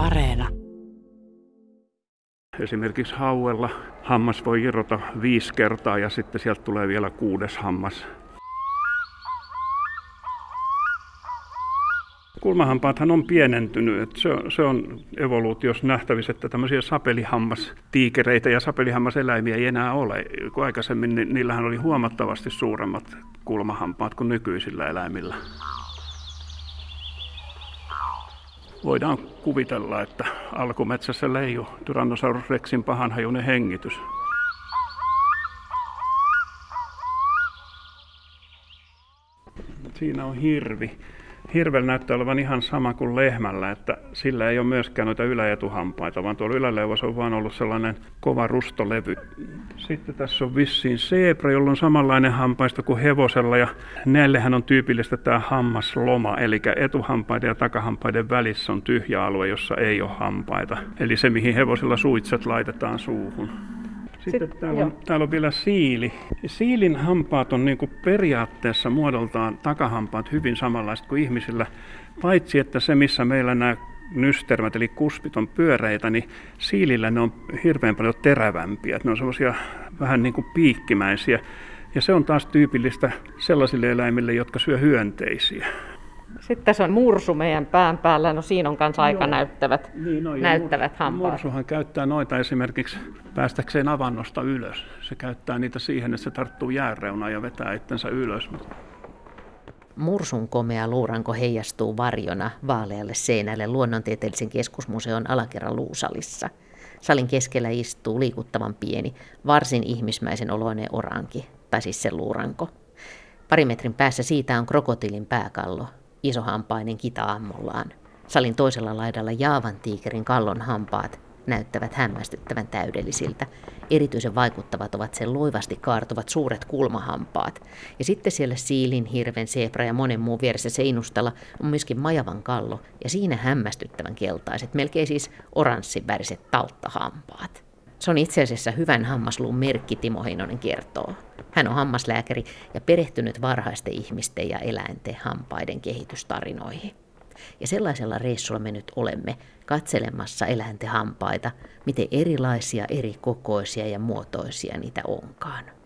Areena. Esimerkiksi hauella hammas voi irrota viisi kertaa ja sitten sieltä tulee vielä kuudes hammas. Kulmahampaathan on pienentynyt. Että se, on, se on evoluutiossa nähtävissä, että tämmöisiä sapelihammastiikereitä ja sapelihammaseläimiä ei enää ole. Kun aikaisemmin niin niillähän oli huomattavasti suuremmat kulmahampaat kuin nykyisillä eläimillä. Voidaan kuvitella, että alkumetsässä leiju Tyrannosaurus rexin pahanhajuinen hengitys. Siinä on hirvi. Hirvel näyttää olevan ihan sama kuin lehmällä, että sillä ei ole myöskään noita yläetuhampaita, vaan tuolla yläleuvossa on vaan ollut sellainen kova rustolevy. Sitten tässä on vissiin zebra, jolla on samanlainen hampaisto kuin hevosella, ja näillehän on tyypillistä tämä hammasloma, eli etuhampaiden ja takahampaiden välissä on tyhjä alue, jossa ei ole hampaita. Eli se, mihin hevosella suitset laitetaan suuhun. Sitten Sitten, täällä, on, täällä on vielä siili. Siilin hampaat on niin kuin periaatteessa muodoltaan takahampaat hyvin samanlaiset kuin ihmisillä, paitsi että se missä meillä nämä nystermät eli kuspit on pyöreitä, niin siilillä ne on hirveän paljon terävämpiä. Ne on semmoisia vähän niin kuin piikkimäisiä. Ja se on taas tyypillistä sellaisille eläimille, jotka syö hyönteisiä. Sitten tässä on mursu meidän pään päällä, no siinä on myös aika Joo. näyttävät, niin no, näyttävät hampaat. Mursuhan käyttää noita esimerkiksi päästäkseen avannosta ylös. Se käyttää niitä siihen, että se tarttuu jääreunaan ja vetää itsensä ylös. Mursun komea luuranko heijastuu varjona vaalealle seinälle Luonnontieteellisen keskusmuseon alakerran luusalissa. Salin keskellä istuu liikuttavan pieni, varsin ihmismäisen oloinen oranki, tai siis se luuranko. Pari metrin päässä siitä on krokotiilin pääkallo, isohampainen kita ammollaan. Salin toisella laidalla Jaavan tiikerin kallon hampaat näyttävät hämmästyttävän täydellisiltä. Erityisen vaikuttavat ovat sen loivasti kaartuvat suuret kulmahampaat. Ja sitten siellä siilin, hirven, zebra ja monen muun vieressä seinustalla on myöskin majavan kallo ja siinä hämmästyttävän keltaiset, melkein siis oranssiväriset talttahampaat. Se on itse asiassa hyvän hammasluun merkki, Timo Heinonen kertoo. Hän on hammaslääkäri ja perehtynyt varhaisten ihmisten ja eläinten hampaiden kehitystarinoihin. Ja sellaisella reissulla me nyt olemme katselemassa eläinten hampaita, miten erilaisia, eri kokoisia ja muotoisia niitä onkaan.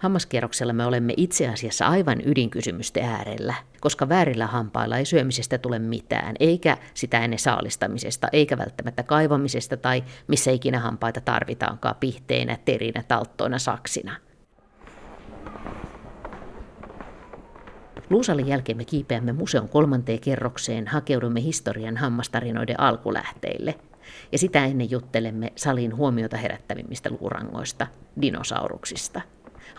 Hammaskierroksella me olemme itse asiassa aivan ydinkysymysten äärellä, koska väärillä hampailla ei syömisestä tule mitään, eikä sitä ennen saalistamisesta, eikä välttämättä kaivamisesta tai missä ikinä hampaita tarvitaankaan pihteinä, terinä, talttoina, saksina – Luusalin jälkeen me kiipeämme museon kolmanteen kerrokseen, hakeudumme historian hammastarinoiden alkulähteille. Ja sitä ennen juttelemme salin huomiota herättävimmistä luurangoista, dinosauruksista.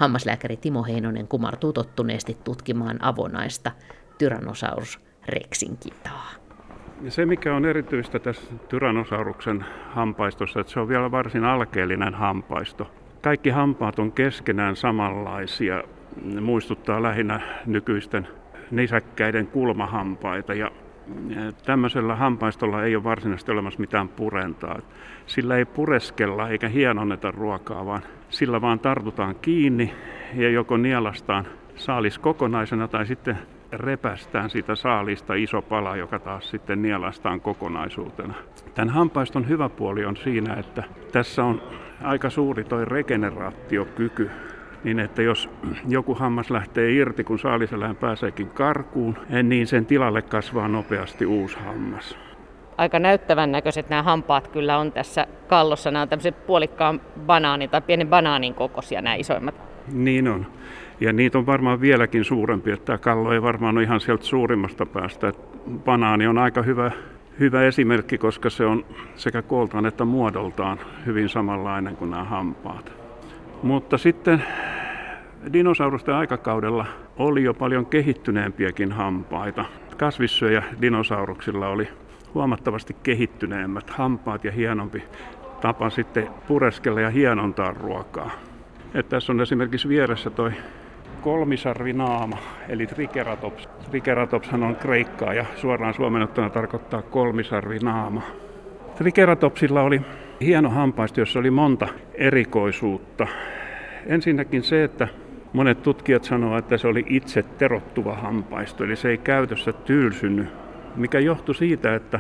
Hammaslääkäri Timo Heinonen kumartuu tottuneesti tutkimaan avonaista Tyrannosaurus rexin kitaa. Ja se, mikä on erityistä tässä Tyrannosauruksen hampaistossa, että se on vielä varsin alkeellinen hampaisto. Kaikki hampaat on keskenään samanlaisia muistuttaa lähinnä nykyisten nisäkkäiden kulmahampaita ja tämmöisellä hampaistolla ei ole varsinaisesti olemassa mitään purentaa. Sillä ei pureskella eikä hienonneta ruokaa, vaan sillä vaan tartutaan kiinni ja joko nielastaan saalis kokonaisena tai sitten repästään siitä saalista iso pala, joka taas sitten nielastaan kokonaisuutena. Tämän hampaiston hyvä puoli on siinä, että tässä on aika suuri toi regeneraatiokyky niin että jos joku hammas lähtee irti, kun saaliseläin pääseekin karkuun, niin sen tilalle kasvaa nopeasti uusi hammas. Aika näyttävän näköiset nämä hampaat kyllä on tässä kallossa. Nämä on tämmöiset puolikkaan banaani tai pienen banaanin kokoisia nämä isoimmat. Niin on. Ja niitä on varmaan vieläkin suurempi, että tämä kallo ei varmaan ole ihan sieltä suurimmasta päästä. banaani on aika hyvä, hyvä esimerkki, koska se on sekä kooltaan että muodoltaan hyvin samanlainen kuin nämä hampaat. Mutta sitten dinosaurusten aikakaudella oli jo paljon kehittyneempiäkin hampaita. Kasvissyöjä dinosauruksilla oli huomattavasti kehittyneemmät hampaat ja hienompi tapa sitten pureskella ja hienontaa ruokaa. Et tässä on esimerkiksi vieressä toi kolmisarvinaama, eli Triceratops. Triceratopshan on kreikkaa ja suoraan suomennettuna tarkoittaa kolmisarvinaama. Triceratopsilla oli hieno hampaisto, jossa oli monta erikoisuutta. Ensinnäkin se, että monet tutkijat sanovat, että se oli itse terottuva hampaisto, eli se ei käytössä tylsynyt, mikä johtui siitä, että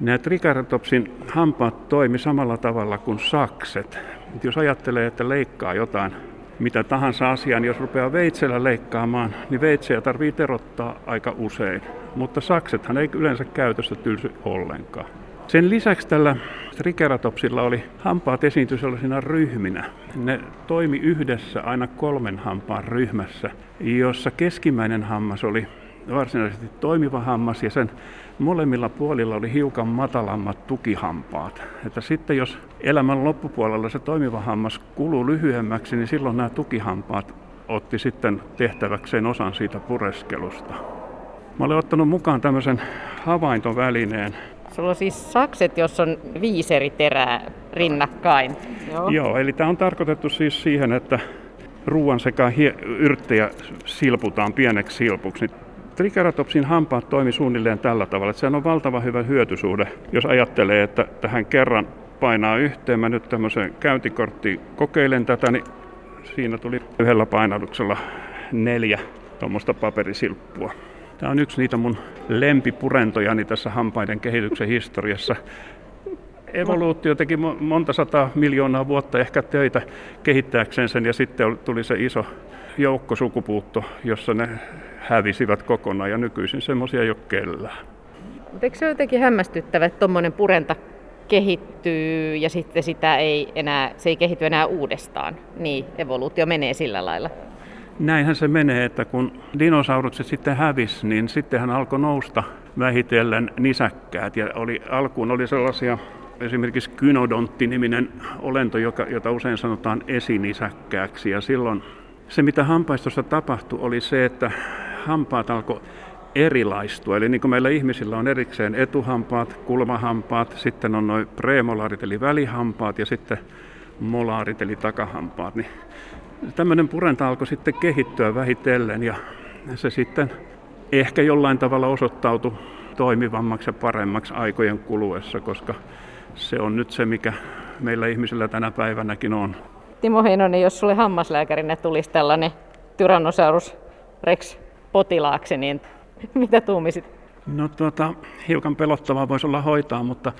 Nämä Triceratopsin hampaat toimi samalla tavalla kuin sakset. Jos ajattelee, että leikkaa jotain mitä tahansa asiaa, niin jos rupeaa veitsellä leikkaamaan, niin veitsejä tarvii terottaa aika usein. Mutta saksethan ei yleensä käytössä tylsy ollenkaan. Sen lisäksi tällä Triceratopsilla oli hampaat esiintyi sellaisina ryhminä. Ne toimi yhdessä aina kolmen hampaan ryhmässä, jossa keskimmäinen hammas oli varsinaisesti toimiva hammas ja sen molemmilla puolilla oli hiukan matalammat tukihampaat. Että sitten jos elämän loppupuolella se toimiva hammas kuluu lyhyemmäksi, niin silloin nämä tukihampaat otti sitten tehtäväkseen osan siitä pureskelusta. Mä olen ottanut mukaan tämmöisen havaintovälineen. Sulla on siis sakset, jos on viisi eri terää rinnakkain. Joo, Joo eli tämä on tarkoitettu siis siihen, että ruoan sekä yrttejä silputaan pieneksi silpuksi. Niin Triceratopsin hampaat toimi suunnilleen tällä tavalla, että sehän on valtava hyvä hyötysuhde, jos ajattelee, että tähän kerran painaa yhteen. Mä nyt tämmöisen käyntikorttiin kokeilen tätä, niin siinä tuli yhdellä painalluksella neljä tuommoista paperisilppua. Tämä on yksi niitä mun lempipurentojani tässä hampaiden kehityksen historiassa. Evoluutio teki monta sataa miljoonaa vuotta ehkä töitä kehittääkseen sen ja sitten tuli se iso joukko sukupuutto, jossa ne hävisivät kokonaan ja nykyisin semmoisia ei ole kellään. Mutta eikö se ole jotenkin hämmästyttävä, että tuommoinen purenta kehittyy ja sitten sitä ei enää, se ei kehity enää uudestaan. Niin, evoluutio menee sillä lailla. Näinhän se menee, että kun dinosaurukset sitten hävisi, niin sittenhän alkoi nousta vähitellen nisäkkäät. Ja oli, alkuun oli sellaisia, esimerkiksi kynodontti-niminen olento, joka, jota usein sanotaan esinisäkkääksi. Ja silloin se, mitä hampaistossa tapahtui, oli se, että hampaat alkoi erilaistua. Eli niin kuin meillä ihmisillä on erikseen etuhampaat, kulmahampaat, sitten on noin premolaarit eli välihampaat ja sitten molaarit eli takahampaat, niin tämmöinen purenta alkoi sitten kehittyä vähitellen ja se sitten ehkä jollain tavalla osoittautui toimivammaksi ja paremmaksi aikojen kuluessa, koska se on nyt se, mikä meillä ihmisillä tänä päivänäkin on. Timo Heinonen, jos sulle hammaslääkärinä tulisi tällainen Tyrannosaurus Rex potilaaksi, niin mitä tuumisit? No tuota, hiukan pelottavaa voisi olla hoitaa, mutta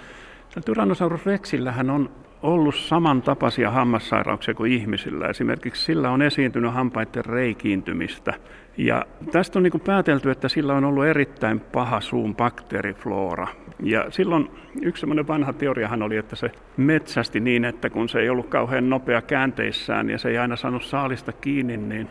Tyrannosaurus Rexillähän on ollut samantapaisia hammassairauksia kuin ihmisillä. Esimerkiksi sillä on esiintynyt hampaiden reikiintymistä. Ja tästä on niin päätelty, että sillä on ollut erittäin paha suun bakteerifloora. Ja silloin yksi semmoinen vanha teoriahan oli, että se metsästi niin, että kun se ei ollut kauhean nopea käänteissään ja se ei aina saanut saalista kiinni, niin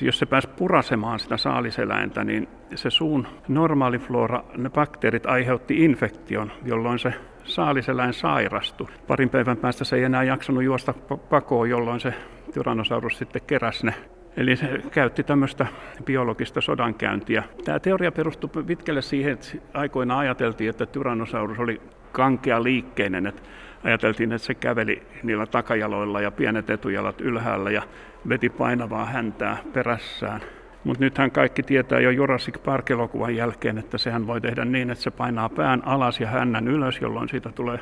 jos se pääsi purasemaan sitä saaliseläintä, niin se suun normaaliflora, ne bakteerit aiheutti infektion, jolloin se saaliseläin sairastui. Parin päivän päästä se ei enää jaksanut juosta pakoon, jolloin se Tyrannosaurus sitten keräsi ne Eli se käytti tämmöistä biologista sodankäyntiä. Tämä teoria perustuu pitkälle siihen, että aikoina ajateltiin, että Tyrannosaurus oli kankea liikkeinen. Että ajateltiin, että se käveli niillä takajaloilla ja pienet etujalat ylhäällä ja veti painavaa häntää perässään. Mutta nythän kaikki tietää jo Jurassic Park-elokuvan jälkeen, että sehän voi tehdä niin, että se painaa pään alas ja hännän ylös, jolloin siitä tulee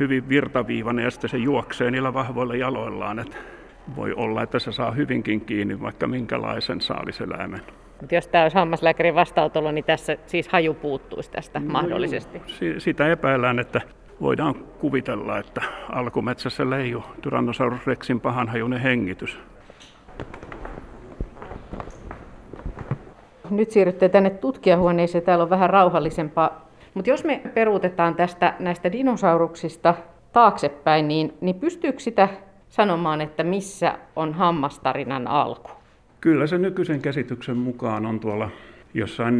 hyvin virtaviivainen ja sitten se juoksee niillä vahvoilla jaloillaan. Et voi olla, että se saa hyvinkin kiinni vaikka minkälaisen saaliseläimen. Mutta jos tämä olisi hammaslääkärin vastautulo, niin tässä siis haju puuttuisi tästä no mahdollisesti. Juu. Sitä epäillään, että voidaan kuvitella, että alkumetsässä leiju Tyrannosaurus rexin pahanhajuinen hengitys. Nyt siirrytte tänne tutkijahuoneeseen, täällä on vähän rauhallisempaa. Mutta jos me peruutetaan tästä näistä dinosauruksista taaksepäin, niin, niin pystyykö sitä sanomaan, että missä on hammastarinan alku? Kyllä se nykyisen käsityksen mukaan on tuolla jossain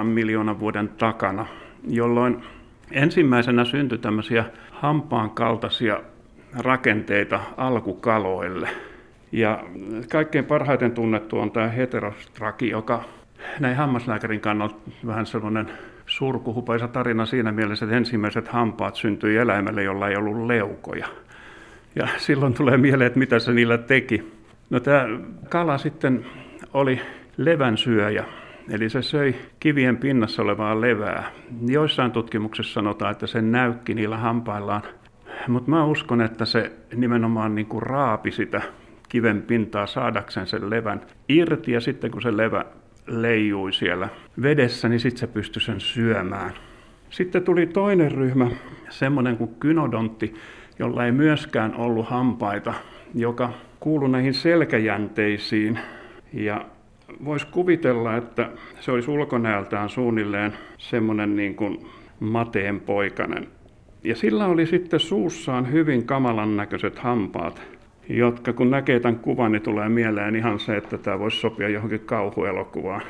450-500 miljoonan vuoden takana, jolloin ensimmäisenä syntyi tämmöisiä hampaan kaltaisia rakenteita alkukaloille. Ja kaikkein parhaiten tunnettu on tämä heterostraki, joka näin hammaslääkärin kannalta vähän sellainen surkuhupaisa tarina siinä mielessä, että ensimmäiset hampaat syntyi eläimelle, jolla ei ollut leukoja. Ja silloin tulee mieleen, että mitä se niillä teki. No tämä kala sitten oli levän syöjä, eli se söi kivien pinnassa olevaa levää. Joissain tutkimuksissa sanotaan, että se näykki niillä hampaillaan, mutta mä uskon, että se nimenomaan niin kuin raapi sitä kiven pintaa saadakseen sen levän irti ja sitten kun se levä leijui siellä vedessä, niin sitten se pystyi sen syömään. Sitten tuli toinen ryhmä, semmoinen kuin kynodontti, jolla ei myöskään ollut hampaita, joka kuului näihin selkäjänteisiin. Ja voisi kuvitella, että se olisi ulkonäöltään suunnilleen semmoinen niin kuin mateen poikanen. Ja sillä oli sitten suussaan hyvin kamalan näköiset hampaat, jotka kun näkee tämän kuvan, niin tulee mieleen ihan se, että tämä voisi sopia johonkin kauhuelokuvaan.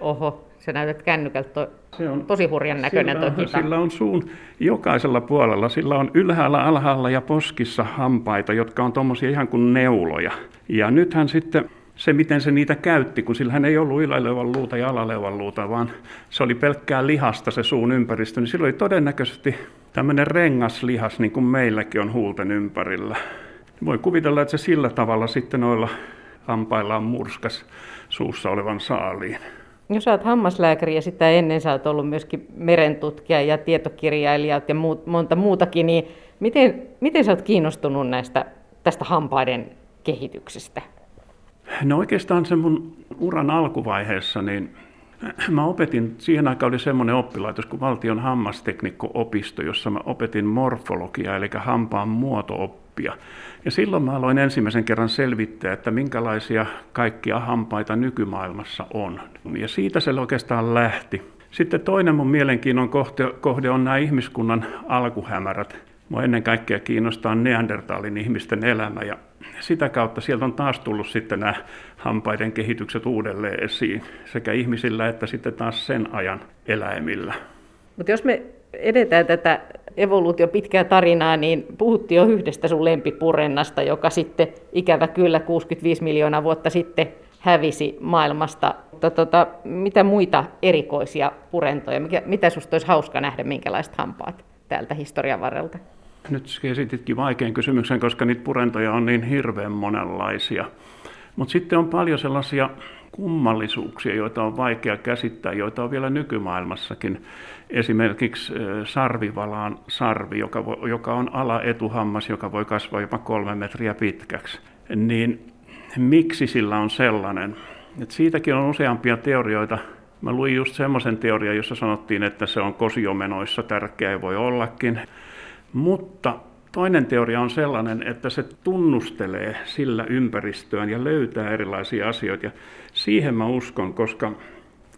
Oho, se näytät kännykältä to, se on, tosi hurjan näköinen sillä on, sillä on suun jokaisella puolella, sillä on ylhäällä, alhaalla ja poskissa hampaita, jotka on tuommoisia ihan kuin neuloja. Ja nythän sitten se, miten se niitä käytti, kun sillä ei ollut ylälevan luuta ja alalevan luuta, vaan se oli pelkkää lihasta se suun ympäristö, niin sillä oli todennäköisesti tämmöinen rengaslihas, niin kuin meilläkin on huulten ympärillä. Voi kuvitella, että se sillä tavalla sitten noilla hampaillaan murskas suussa olevan saaliin. Jos olet hammaslääkäri ja sitä ennen sä oot ollut myöskin merentutkija ja tietokirjailija ja muut, monta muutakin, niin miten, miten sä oot kiinnostunut näistä, tästä hampaiden kehityksestä? No oikeastaan sen mun uran alkuvaiheessa, niin mä opetin, siihen aikaan oli semmoinen oppilaitos kuin Valtion hammasteknikko-opisto, jossa mä opetin morfologiaa, eli hampaan muotooppia. Ja silloin mä aloin ensimmäisen kerran selvittää, että minkälaisia kaikkia hampaita nykymaailmassa on. Ja siitä se oikeastaan lähti. Sitten toinen mun mielenkiinnon kohde, kohde on nämä ihmiskunnan alkuhämärät. Mua ennen kaikkea kiinnostaa Neandertalin ihmisten elämä ja sitä kautta sieltä on taas tullut sitten nämä hampaiden kehitykset uudelleen esiin, sekä ihmisillä että sitten taas sen ajan eläimillä. Mutta jos me edetään tätä evoluutio pitkää tarinaa, niin puhuttiin jo yhdestä sun lempipurennasta, joka sitten ikävä kyllä 65 miljoonaa vuotta sitten hävisi maailmasta. Tota, mitä muita erikoisia purentoja, mikä, mitä susta olisi hauska nähdä, minkälaiset hampaat täältä historian varrelta? Nyt esititkin vaikean kysymyksen, koska niitä purentoja on niin hirveän monenlaisia. Mutta sitten on paljon sellaisia kummallisuuksia, joita on vaikea käsittää, joita on vielä nykymaailmassakin. Esimerkiksi sarvivalaan sarvi, joka, voi, joka on alaetuhammas, joka voi kasvaa jopa kolme metriä pitkäksi. Niin miksi sillä on sellainen? Et siitäkin on useampia teorioita. Mä luin just semmoisen teorian, jossa sanottiin, että se on kosiomenoissa tärkeä ja voi ollakin. Mutta toinen teoria on sellainen, että se tunnustelee sillä ympäristöön ja löytää erilaisia asioita. Ja siihen mä uskon, koska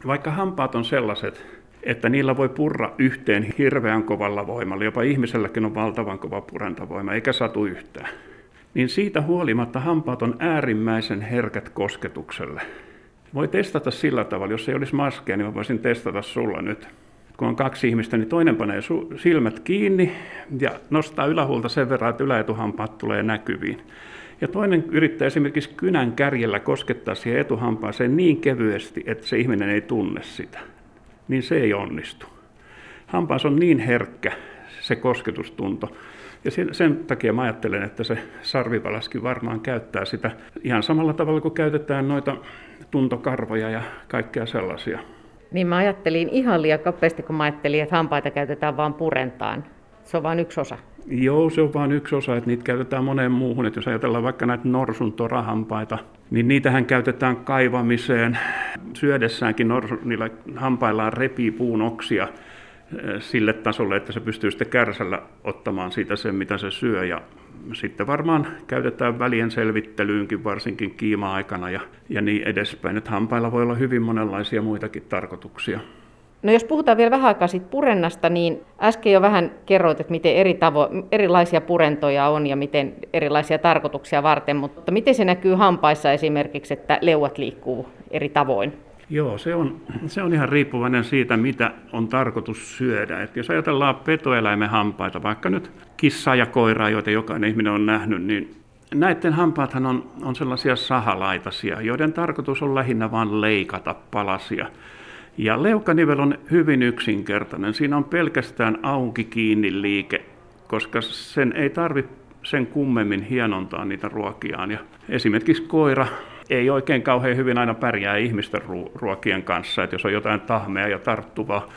vaikka hampaat on sellaiset, että niillä voi purra yhteen hirveän kovalla voimalla, jopa ihmiselläkin on valtavan kova purentavoima, eikä satu yhtään. Niin siitä huolimatta hampaat on äärimmäisen herkät kosketukselle. Voi testata sillä tavalla, jos ei olisi maskeja, niin mä voisin testata sulla nyt kun on kaksi ihmistä, niin toinen panee silmät kiinni ja nostaa ylähuulta sen verran, että yläetuhampaat tulee näkyviin. Ja toinen yrittää esimerkiksi kynän kärjellä koskettaa siihen etuhampaaseen niin kevyesti, että se ihminen ei tunne sitä. Niin se ei onnistu. Hampaas on niin herkkä se kosketustunto. Ja sen takia mä ajattelen, että se sarvipalaskin varmaan käyttää sitä ihan samalla tavalla kuin käytetään noita tuntokarvoja ja kaikkea sellaisia. Niin mä ajattelin ihan liian kapeasti, kun mä ajattelin, että hampaita käytetään vain purentaan. Se on vain yksi osa. Joo, se on vain yksi osa, että niitä käytetään moneen muuhun. Että jos ajatellaan vaikka näitä norsun torahampaita, niin niitähän käytetään kaivamiseen. Syödessäänkin norsu, niillä hampaillaan repii puun oksia eh, sille tasolle, että se pystyy sitten kärsällä ottamaan siitä sen, mitä se syö. Ja sitten varmaan käytetään välien selvittelyynkin, varsinkin kiima-aikana ja, ja niin edespäin. Että hampailla voi olla hyvin monenlaisia muitakin tarkoituksia. No jos puhutaan vielä vähän aikaa siitä purennasta, niin äsken jo vähän kerroit, että miten eri tavo- erilaisia purentoja on ja miten erilaisia tarkoituksia varten, mutta miten se näkyy hampaissa esimerkiksi, että leuat liikkuu eri tavoin? Joo, se on, se on ihan riippuvainen siitä, mitä on tarkoitus syödä. Et jos ajatellaan petoeläimen hampaita, vaikka nyt kissaa ja koiraa, joita jokainen ihminen on nähnyt, niin näiden hampaathan on, on sellaisia sahalaitasia, joiden tarkoitus on lähinnä vain leikata palasia. Ja leukanivel on hyvin yksinkertainen. Siinä on pelkästään auki kiinni liike, koska sen ei tarvitse sen kummemmin hienontaa niitä ruokiaan. Ja esimerkiksi koira ei oikein kauhean hyvin aina pärjää ihmisten ruokien kanssa. Että jos on jotain tahmea ja tarttuvaa,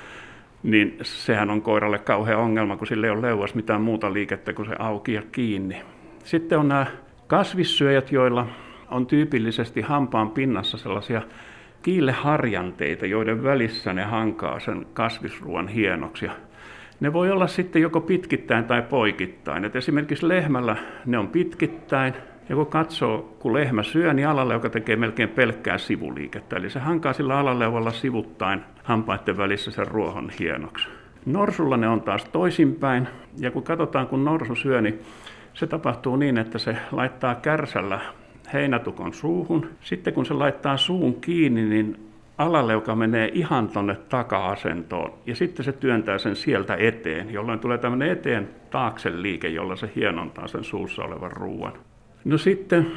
niin sehän on koiralle kauhean ongelma, kun sille ei ole leuas mitään muuta liikettä kuin se auki ja kiinni. Sitten on nämä kasvissyöjät, joilla on tyypillisesti hampaan pinnassa sellaisia kiilleharjanteita, joiden välissä ne hankaa sen kasvisruoan hienoksi. Ne voi olla sitten joko pitkittäin tai poikittain. Et esimerkiksi lehmällä ne on pitkittäin, ja kun katsoo, kun lehmä syö, niin alalle, joka tekee melkein pelkkää sivuliikettä. Eli se hankaa sillä alaleuvalla sivuttain hampaiden välissä sen ruohon hienoksi. Norsulla ne on taas toisinpäin. Ja kun katsotaan, kun norsu syö, niin se tapahtuu niin, että se laittaa kärsällä heinätukon suuhun. Sitten kun se laittaa suun kiinni, niin alaleuka menee ihan tuonne taka-asentoon ja sitten se työntää sen sieltä eteen, jolloin tulee tämmöinen eteen taakse liike, jolla se hienontaa sen suussa olevan ruoan. No sitten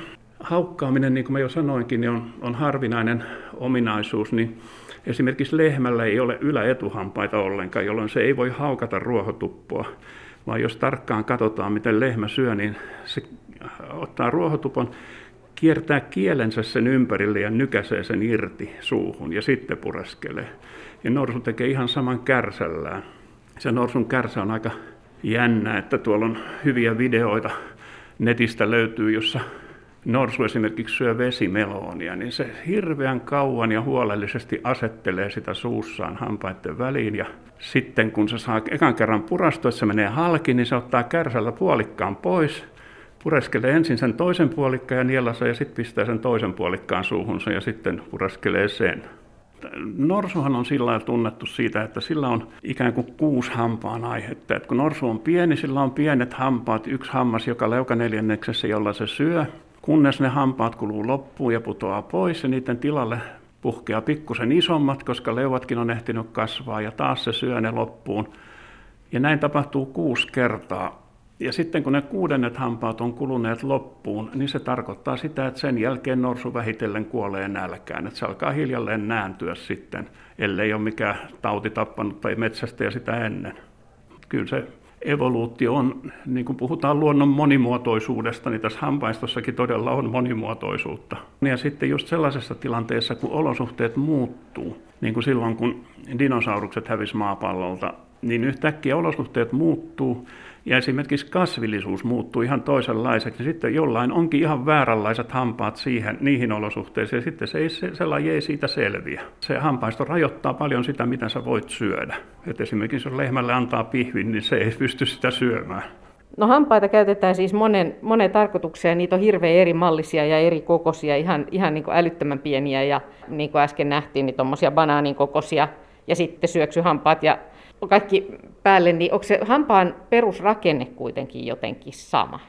haukkaaminen, niin kuin mä jo sanoinkin, niin on, on harvinainen ominaisuus, niin esimerkiksi lehmällä ei ole yläetuhampaita ollenkaan, jolloin se ei voi haukata ruohotuppoa, vaan jos tarkkaan katsotaan, miten lehmä syö, niin se ottaa ruohotupon, kiertää kielensä sen ympärille ja nykäsee sen irti suuhun ja sitten pureskelee. Ja norsu tekee ihan saman kärsällään. Se norsun kärsä on aika jännä, että tuolla on hyviä videoita netistä löytyy, jossa norsu esimerkiksi syö vesimeloonia, niin se hirveän kauan ja huolellisesti asettelee sitä suussaan hampaiden väliin ja sitten kun se saa ekan kerran purastua, se menee halki, niin se ottaa kärsällä puolikkaan pois, pureskelee ensin sen toisen puolikkaan ja nielassa ja sitten pistää sen toisen puolikkaan suuhunsa ja sitten pureskelee sen. Norsuhan on sillä lailla tunnettu siitä, että sillä on ikään kuin kuusi hampaan aihetta. Et kun norsu on pieni, sillä on pienet hampaat, yksi hammas joka leukaneljänneksessä, jolla se syö, kunnes ne hampaat kuluu loppuun ja putoaa pois ja niiden tilalle puhkeaa pikkusen isommat, koska leuvatkin on ehtinyt kasvaa ja taas se syö ne loppuun. Ja näin tapahtuu kuusi kertaa. Ja sitten kun ne kuudennet hampaat on kuluneet loppuun, niin se tarkoittaa sitä, että sen jälkeen norsu vähitellen kuolee nälkään. Että se alkaa hiljalleen nääntyä sitten, ellei ole mikään tauti tappanut tai metsästä ja sitä ennen. Kyllä se evoluutio on, niin kuin puhutaan luonnon monimuotoisuudesta, niin tässä hampaistossakin todella on monimuotoisuutta. Ja sitten just sellaisessa tilanteessa, kun olosuhteet muuttuu, niin kuin silloin kun dinosaurukset hävisi maapallolta, niin yhtäkkiä olosuhteet muuttuu ja esimerkiksi kasvillisuus muuttuu ihan toisenlaiseksi. Sitten jollain onkin ihan vääränlaiset hampaat siihen, niihin olosuhteisiin, ja sitten se ei, se, se laji ei siitä selviä. Se hampaisto rajoittaa paljon sitä, mitä sä voit syödä. Et esimerkiksi jos lehmälle antaa pihvin, niin se ei pysty sitä syömään. No hampaita käytetään siis monen, monen tarkoitukseen. Niitä on hirveän eri mallisia ja eri kokoisia, ihan, ihan niin kuin älyttömän pieniä ja niin kuin äsken nähtiin, niin tuommoisia banaanin kokoisia ja sitten syöksyhampaat ja kaikki päälle, niin onko se hampaan perusrakenne kuitenkin jotenkin sama?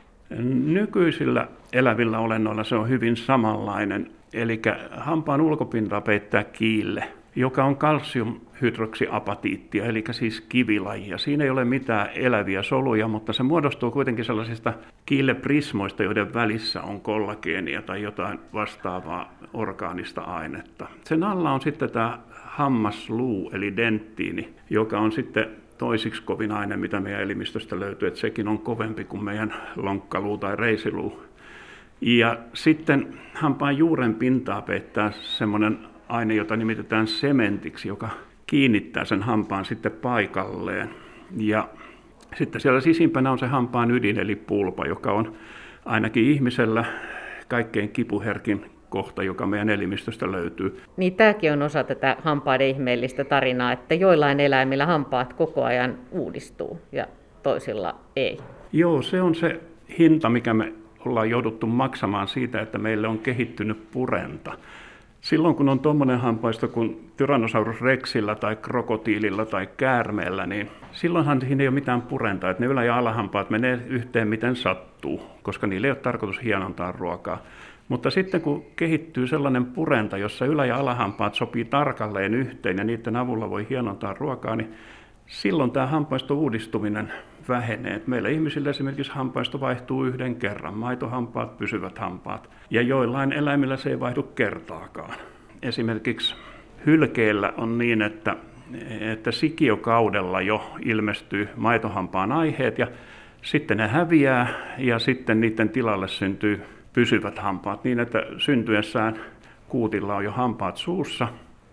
Nykyisillä elävillä olennoilla se on hyvin samanlainen. Eli hampaan ulkopinta peittää kiille, joka on kalsiumhydroksiapatiittia, eli siis kivilajia. Siinä ei ole mitään eläviä soluja, mutta se muodostuu kuitenkin sellaisista kiilleprismoista, joiden välissä on kollageenia tai jotain vastaavaa orgaanista ainetta. Sen alla on sitten tämä hammasluu eli denttiini, joka on sitten toisiksi kovin aine, mitä meidän elimistöstä löytyy, että sekin on kovempi kuin meidän lonkkaluu tai reisiluu. Ja sitten hampaan juuren pintaa peittää semmoinen aine, jota nimitetään sementiksi, joka kiinnittää sen hampaan sitten paikalleen. Ja sitten siellä sisimpänä on se hampaan ydin eli pulpa, joka on ainakin ihmisellä kaikkein kipuherkin kohta, joka meidän elimistöstä löytyy. Niin tämäkin on osa tätä hampaiden ihmeellistä tarinaa, että joillain eläimillä hampaat koko ajan uudistuu ja toisilla ei. Joo, se on se hinta, mikä me ollaan jouduttu maksamaan siitä, että meille on kehittynyt purenta. Silloin kun on tuommoinen hampaisto kuin Tyrannosaurus rexillä tai krokotiililla tai käärmeellä, niin silloinhan siinä ei ole mitään purentaa, että ne ylä- ja alahampaat menee yhteen miten sattuu, koska niille ei ole tarkoitus hienontaa ruokaa. Mutta sitten kun kehittyy sellainen purenta, jossa ylä- ja alahampaat sopii tarkalleen yhteen ja niiden avulla voi hienontaa ruokaa, niin silloin tämä hampaiston uudistuminen vähenee. Meillä ihmisillä esimerkiksi hampaisto vaihtuu yhden kerran, maitohampaat, pysyvät hampaat, ja joillain eläimillä se ei vaihdu kertaakaan. Esimerkiksi hylkeellä on niin, että, että sikiokaudella jo ilmestyy maitohampaan aiheet, ja sitten ne häviää, ja sitten niiden tilalle syntyy pysyvät hampaat niin, että syntyessään kuutilla on jo hampaat suussa.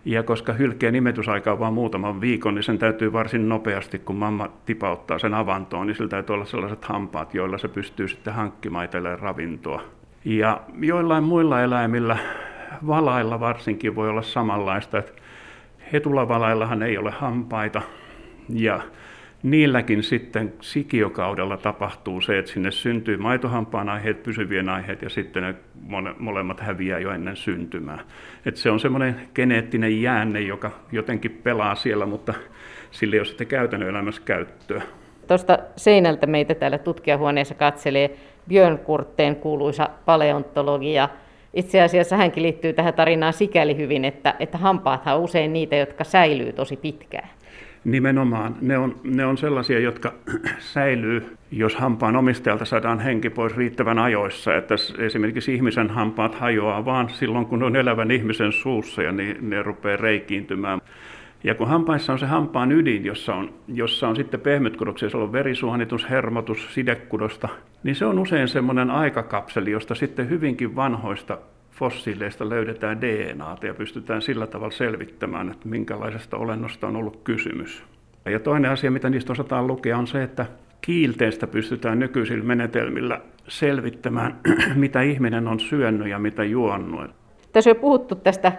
Ja koska hylkeen imetysaika on vain muutaman viikon, niin sen täytyy varsin nopeasti, kun mamma tipauttaa sen avantoon, niin sillä täytyy olla sellaiset hampaat, joilla se pystyy sitten hankkimaan itselleen ravintoa. Ja joillain muilla eläimillä valailla varsinkin voi olla samanlaista, että hetulavalaillahan ei ole hampaita ja niilläkin sitten sikiokaudella tapahtuu se, että sinne syntyy maitohampaan aiheet, pysyvien aiheet ja sitten ne molemmat häviää jo ennen syntymää. Et se on semmoinen geneettinen jäänne, joka jotenkin pelaa siellä, mutta sille ei ole sitten käytännön elämässä käyttöä. Tuosta seinältä meitä täällä tutkijahuoneessa katselee Björn Kurtteen kuuluisa paleontologia. Itse asiassa hänkin liittyy tähän tarinaan sikäli hyvin, että, että hampaathan on usein niitä, jotka säilyy tosi pitkään. Nimenomaan. Ne on, ne on sellaisia, jotka säilyy, jos hampaan omistajalta saadaan henki pois riittävän ajoissa. Että esimerkiksi ihmisen hampaat hajoaa vaan silloin, kun on elävän ihmisen suussa ja ne, ne rupeaa reikiintymään. Ja kun hampaissa on se hampaan ydin, jossa on, jossa on sitten pehmytkudoksia, se on verisuonitus, hermotus, sidekudosta, niin se on usein semmoinen aikakapseli, josta sitten hyvinkin vanhoista fossiileista löydetään DNAta ja pystytään sillä tavalla selvittämään, että minkälaisesta olennosta on ollut kysymys. Ja toinen asia, mitä niistä osataan lukea, on se, että kiilteistä pystytään nykyisillä menetelmillä selvittämään, mitä ihminen on syönyt ja mitä juonut. Tässä on jo puhuttu tästä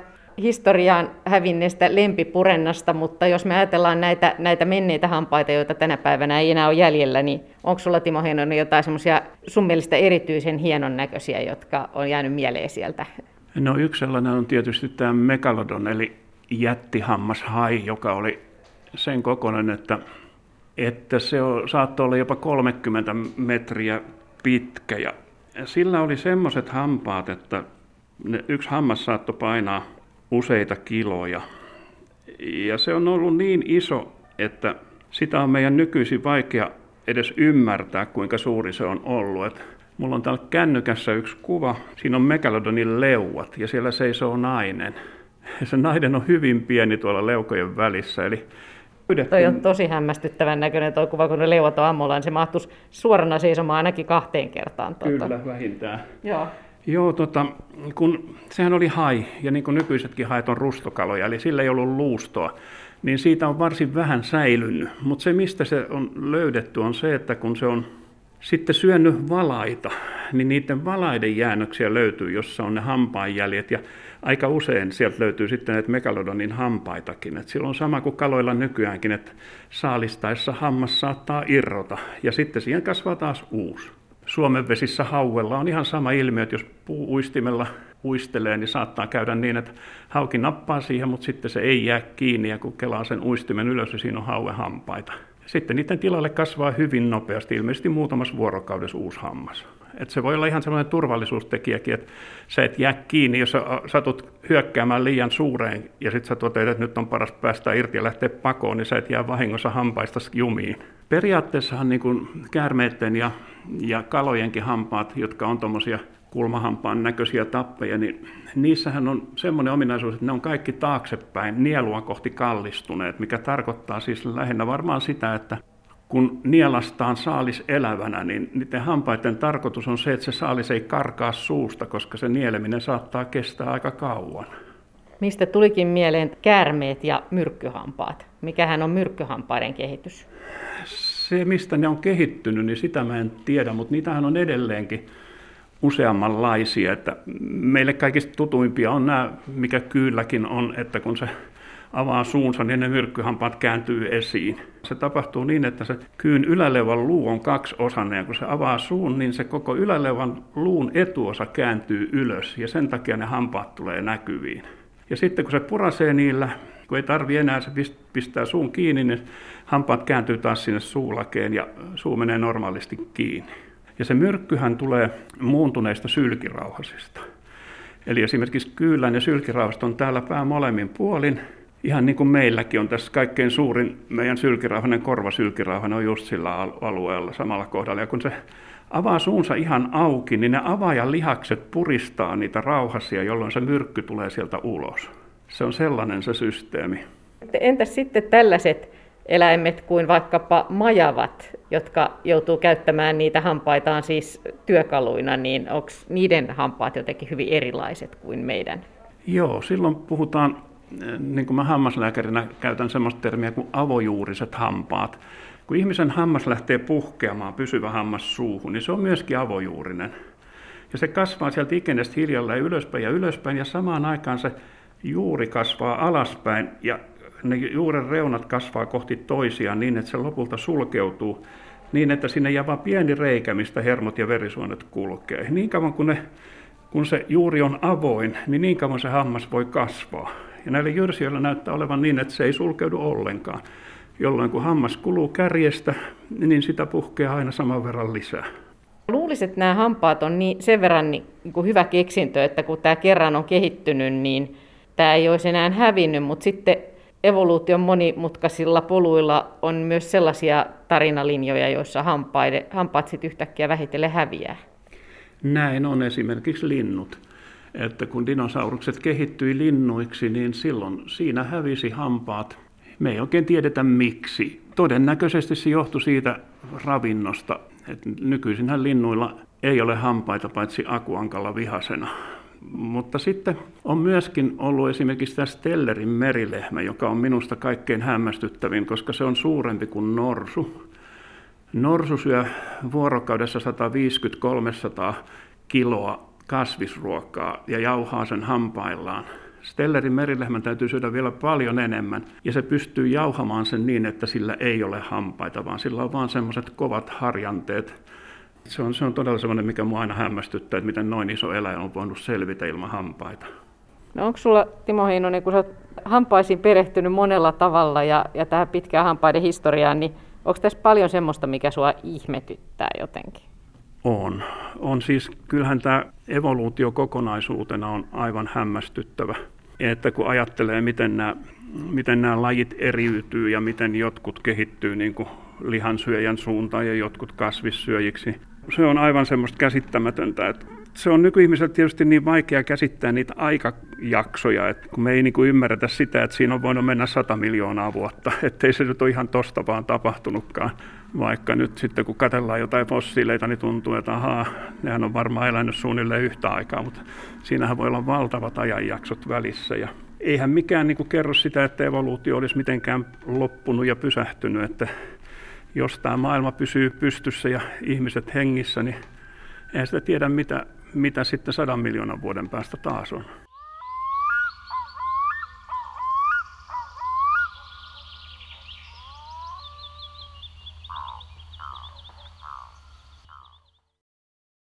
historiaan hävinneestä lempipurennasta, mutta jos me ajatellaan näitä, näitä menneitä hampaita, joita tänä päivänä ei enää ole jäljellä, niin onko sulla Timo Heinonen jotain semmoisia sun mielestä erityisen hienon näköisiä, jotka on jäänyt mieleen sieltä? No yksi sellainen on tietysti tämä megalodon, eli jättihammashai, joka oli sen kokoinen, että, että se saattoi olla jopa 30 metriä pitkä ja sillä oli semmoiset hampaat, että ne, yksi hammas saattoi painaa useita kiloja. Ja se on ollut niin iso, että sitä on meidän nykyisin vaikea edes ymmärtää, kuinka suuri se on ollut. Et mulla on täällä kännykässä yksi kuva, siinä on Megalodonin leuat ja siellä seisoo nainen. Ja se nainen on hyvin pieni tuolla leukojen välissä, eli Pyydettiin. Toi on tosi hämmästyttävän näköinen tuo kuva, kun ne leuat on ammolla, niin se mahtuisi suorana seisomaan ainakin kahteen kertaan. Tuota. Kyllä, vähintään. Joo. Joo, tota, kun sehän oli hai, ja niin kuin nykyisetkin hait on rustokaloja, eli sillä ei ollut luustoa, niin siitä on varsin vähän säilynyt. Mutta se, mistä se on löydetty, on se, että kun se on sitten syönyt valaita, niin niiden valaiden jäännöksiä löytyy, jossa on ne hampaanjäljet, ja aika usein sieltä löytyy sitten näitä megalodonin hampaitakin. Et silloin sama kuin kaloilla nykyäänkin, että saalistaessa hammas saattaa irrota, ja sitten siihen kasvaa taas uusi. Suomen vesissä hauella on ihan sama ilmiö, että jos puu uistimella uistelee, niin saattaa käydä niin, että hauki nappaa siihen, mutta sitten se ei jää kiinni ja kun kelaa sen uistimen ylös, niin siinä on hauen hampaita. Sitten niiden tilalle kasvaa hyvin nopeasti, ilmeisesti muutamassa vuorokaudessa uusi hammas. Et se voi olla ihan sellainen turvallisuustekijäkin, että sä et jää kiinni, jos sä satut hyökkäämään liian suureen ja sitten sä toteat, että nyt on paras päästä irti ja lähteä pakoon, niin sä et jää vahingossa hampaista jumiin. Periaatteessahan niin kuin käärmeiden ja, ja kalojenkin hampaat, jotka on tuommoisia kulmahampaan näköisiä tappeja, niin niissähän on semmoinen ominaisuus, että ne on kaikki taaksepäin nielua kohti kallistuneet, mikä tarkoittaa siis lähinnä varmaan sitä, että kun nielastaan saalis elävänä, niin niiden hampaiden tarkoitus on se, että se saalis ei karkaa suusta, koska se nieleminen saattaa kestää aika kauan. Mistä tulikin mieleen käärmeet ja myrkkyhampaat? Mikähän on myrkkyhampaiden kehitys? Se, mistä ne on kehittynyt, niin sitä mä en tiedä, mutta niitähän on edelleenkin useammanlaisia. Että meille kaikista tutuimpia on nämä, mikä kyylläkin on, että kun se avaa suunsa, niin ne myrkkyhampaat kääntyy esiin. Se tapahtuu niin, että se kyyn yläleuvan luu on kaksi osanne, ja kun se avaa suun, niin se koko yläleuvan luun etuosa kääntyy ylös, ja sen takia ne hampaat tulee näkyviin. Ja sitten kun se purasee niillä, kun ei tarvi enää, se pistää suun kiinni, niin hampaat kääntyy taas sinne suulakeen, ja suu menee normaalisti kiinni. Ja se myrkkyhän tulee muuntuneista sylkirauhasista. Eli esimerkiksi kyylän ja sylkirauhasta on täällä pää molemmin puolin, ihan niin kuin meilläkin on tässä kaikkein suurin meidän sylkirauhanen, korvasylkirauhanen on just sillä alueella samalla kohdalla. Ja kun se avaa suunsa ihan auki, niin ne avaajan lihakset puristaa niitä rauhasia, jolloin se myrkky tulee sieltä ulos. Se on sellainen se systeemi. Entäs sitten tällaiset eläimet kuin vaikkapa majavat, jotka joutuu käyttämään niitä hampaitaan siis työkaluina, niin onko niiden hampaat jotenkin hyvin erilaiset kuin meidän? Joo, silloin puhutaan niin kuin mä hammaslääkärinä käytän sellaista termiä kuin avojuuriset hampaat. Kun ihmisen hammas lähtee puhkeamaan, pysyvä hammas suuhun, niin se on myöskin avojuurinen. Ja se kasvaa sieltä ikenestä hiljalleen ylöspäin ja ylöspäin ja samaan aikaan se juuri kasvaa alaspäin ja ne juuren reunat kasvaa kohti toisiaan niin, että se lopulta sulkeutuu niin, että sinne jää vain pieni reikä, mistä hermot ja verisuonet kulkee. Niin kauan kun, ne, kun se juuri on avoin, niin niin kauan se hammas voi kasvaa. Ja näillä jyrsijöillä näyttää olevan niin, että se ei sulkeudu ollenkaan. Jolloin kun hammas kuluu kärjestä, niin sitä puhkeaa aina saman verran lisää. Luulisin, että nämä hampaat on niin, sen verran niin kuin hyvä keksintö, että kun tämä kerran on kehittynyt, niin tämä ei olisi enää hävinnyt, mutta sitten evoluution monimutkaisilla poluilla on myös sellaisia tarinalinjoja, joissa hampaide, hampaat sitten yhtäkkiä vähitellen häviää. Näin on esimerkiksi linnut. Että kun dinosaurukset kehittyi linnuiksi, niin silloin siinä hävisi hampaat. Me ei oikein tiedetä miksi. Todennäköisesti se johtui siitä ravinnosta, että nykyisinhän linnuilla ei ole hampaita paitsi akuankalla vihasena. Mutta sitten on myöskin ollut esimerkiksi tämä Stellerin merilehmä, joka on minusta kaikkein hämmästyttävin, koska se on suurempi kuin norsu. Norsu syö vuorokaudessa 150-300 kiloa kasvisruokaa ja jauhaa sen hampaillaan. Stellerin merilehmän täytyy syödä vielä paljon enemmän ja se pystyy jauhamaan sen niin, että sillä ei ole hampaita, vaan sillä on vain semmoiset kovat harjanteet, se on, se on todella sellainen, mikä mua aina hämmästyttää, että miten noin iso eläin on voinut selvitä ilman hampaita. No onko sulla, Timo Heinonen, kun sä oot hampaisiin perehtynyt monella tavalla ja, ja tähän pitkään hampaiden historiaan, niin onko tässä paljon semmoista, mikä sua ihmetyttää jotenkin? On. On siis, kyllähän tämä evoluutio kokonaisuutena on aivan hämmästyttävä. Että kun ajattelee, miten nämä, miten nämä lajit eriytyy ja miten jotkut kehittyy niin kuin lihansyöjän suuntaan ja jotkut kasvissyöjiksi, se on aivan semmoista käsittämätöntä, että se on nykyihmisellä tietysti niin vaikea käsittää niitä aikajaksoja, että kun me ei niin kuin ymmärretä sitä, että siinä on voinut mennä 100 miljoonaa vuotta, ettei se nyt ole ihan tosta vaan tapahtunutkaan. Vaikka nyt sitten kun katsellaan jotain fossiileita, niin tuntuu, että ahaa, nehän on varmaan elänyt suunnilleen yhtä aikaa, mutta siinähän voi olla valtavat ajanjaksot välissä. Ja eihän mikään niin kuin kerro sitä, että evoluutio olisi mitenkään loppunut ja pysähtynyt, että jos tämä maailma pysyy pystyssä ja ihmiset hengissä, niin ei sitä tiedä, mitä, mitä sitten sadan miljoonan vuoden päästä taas on.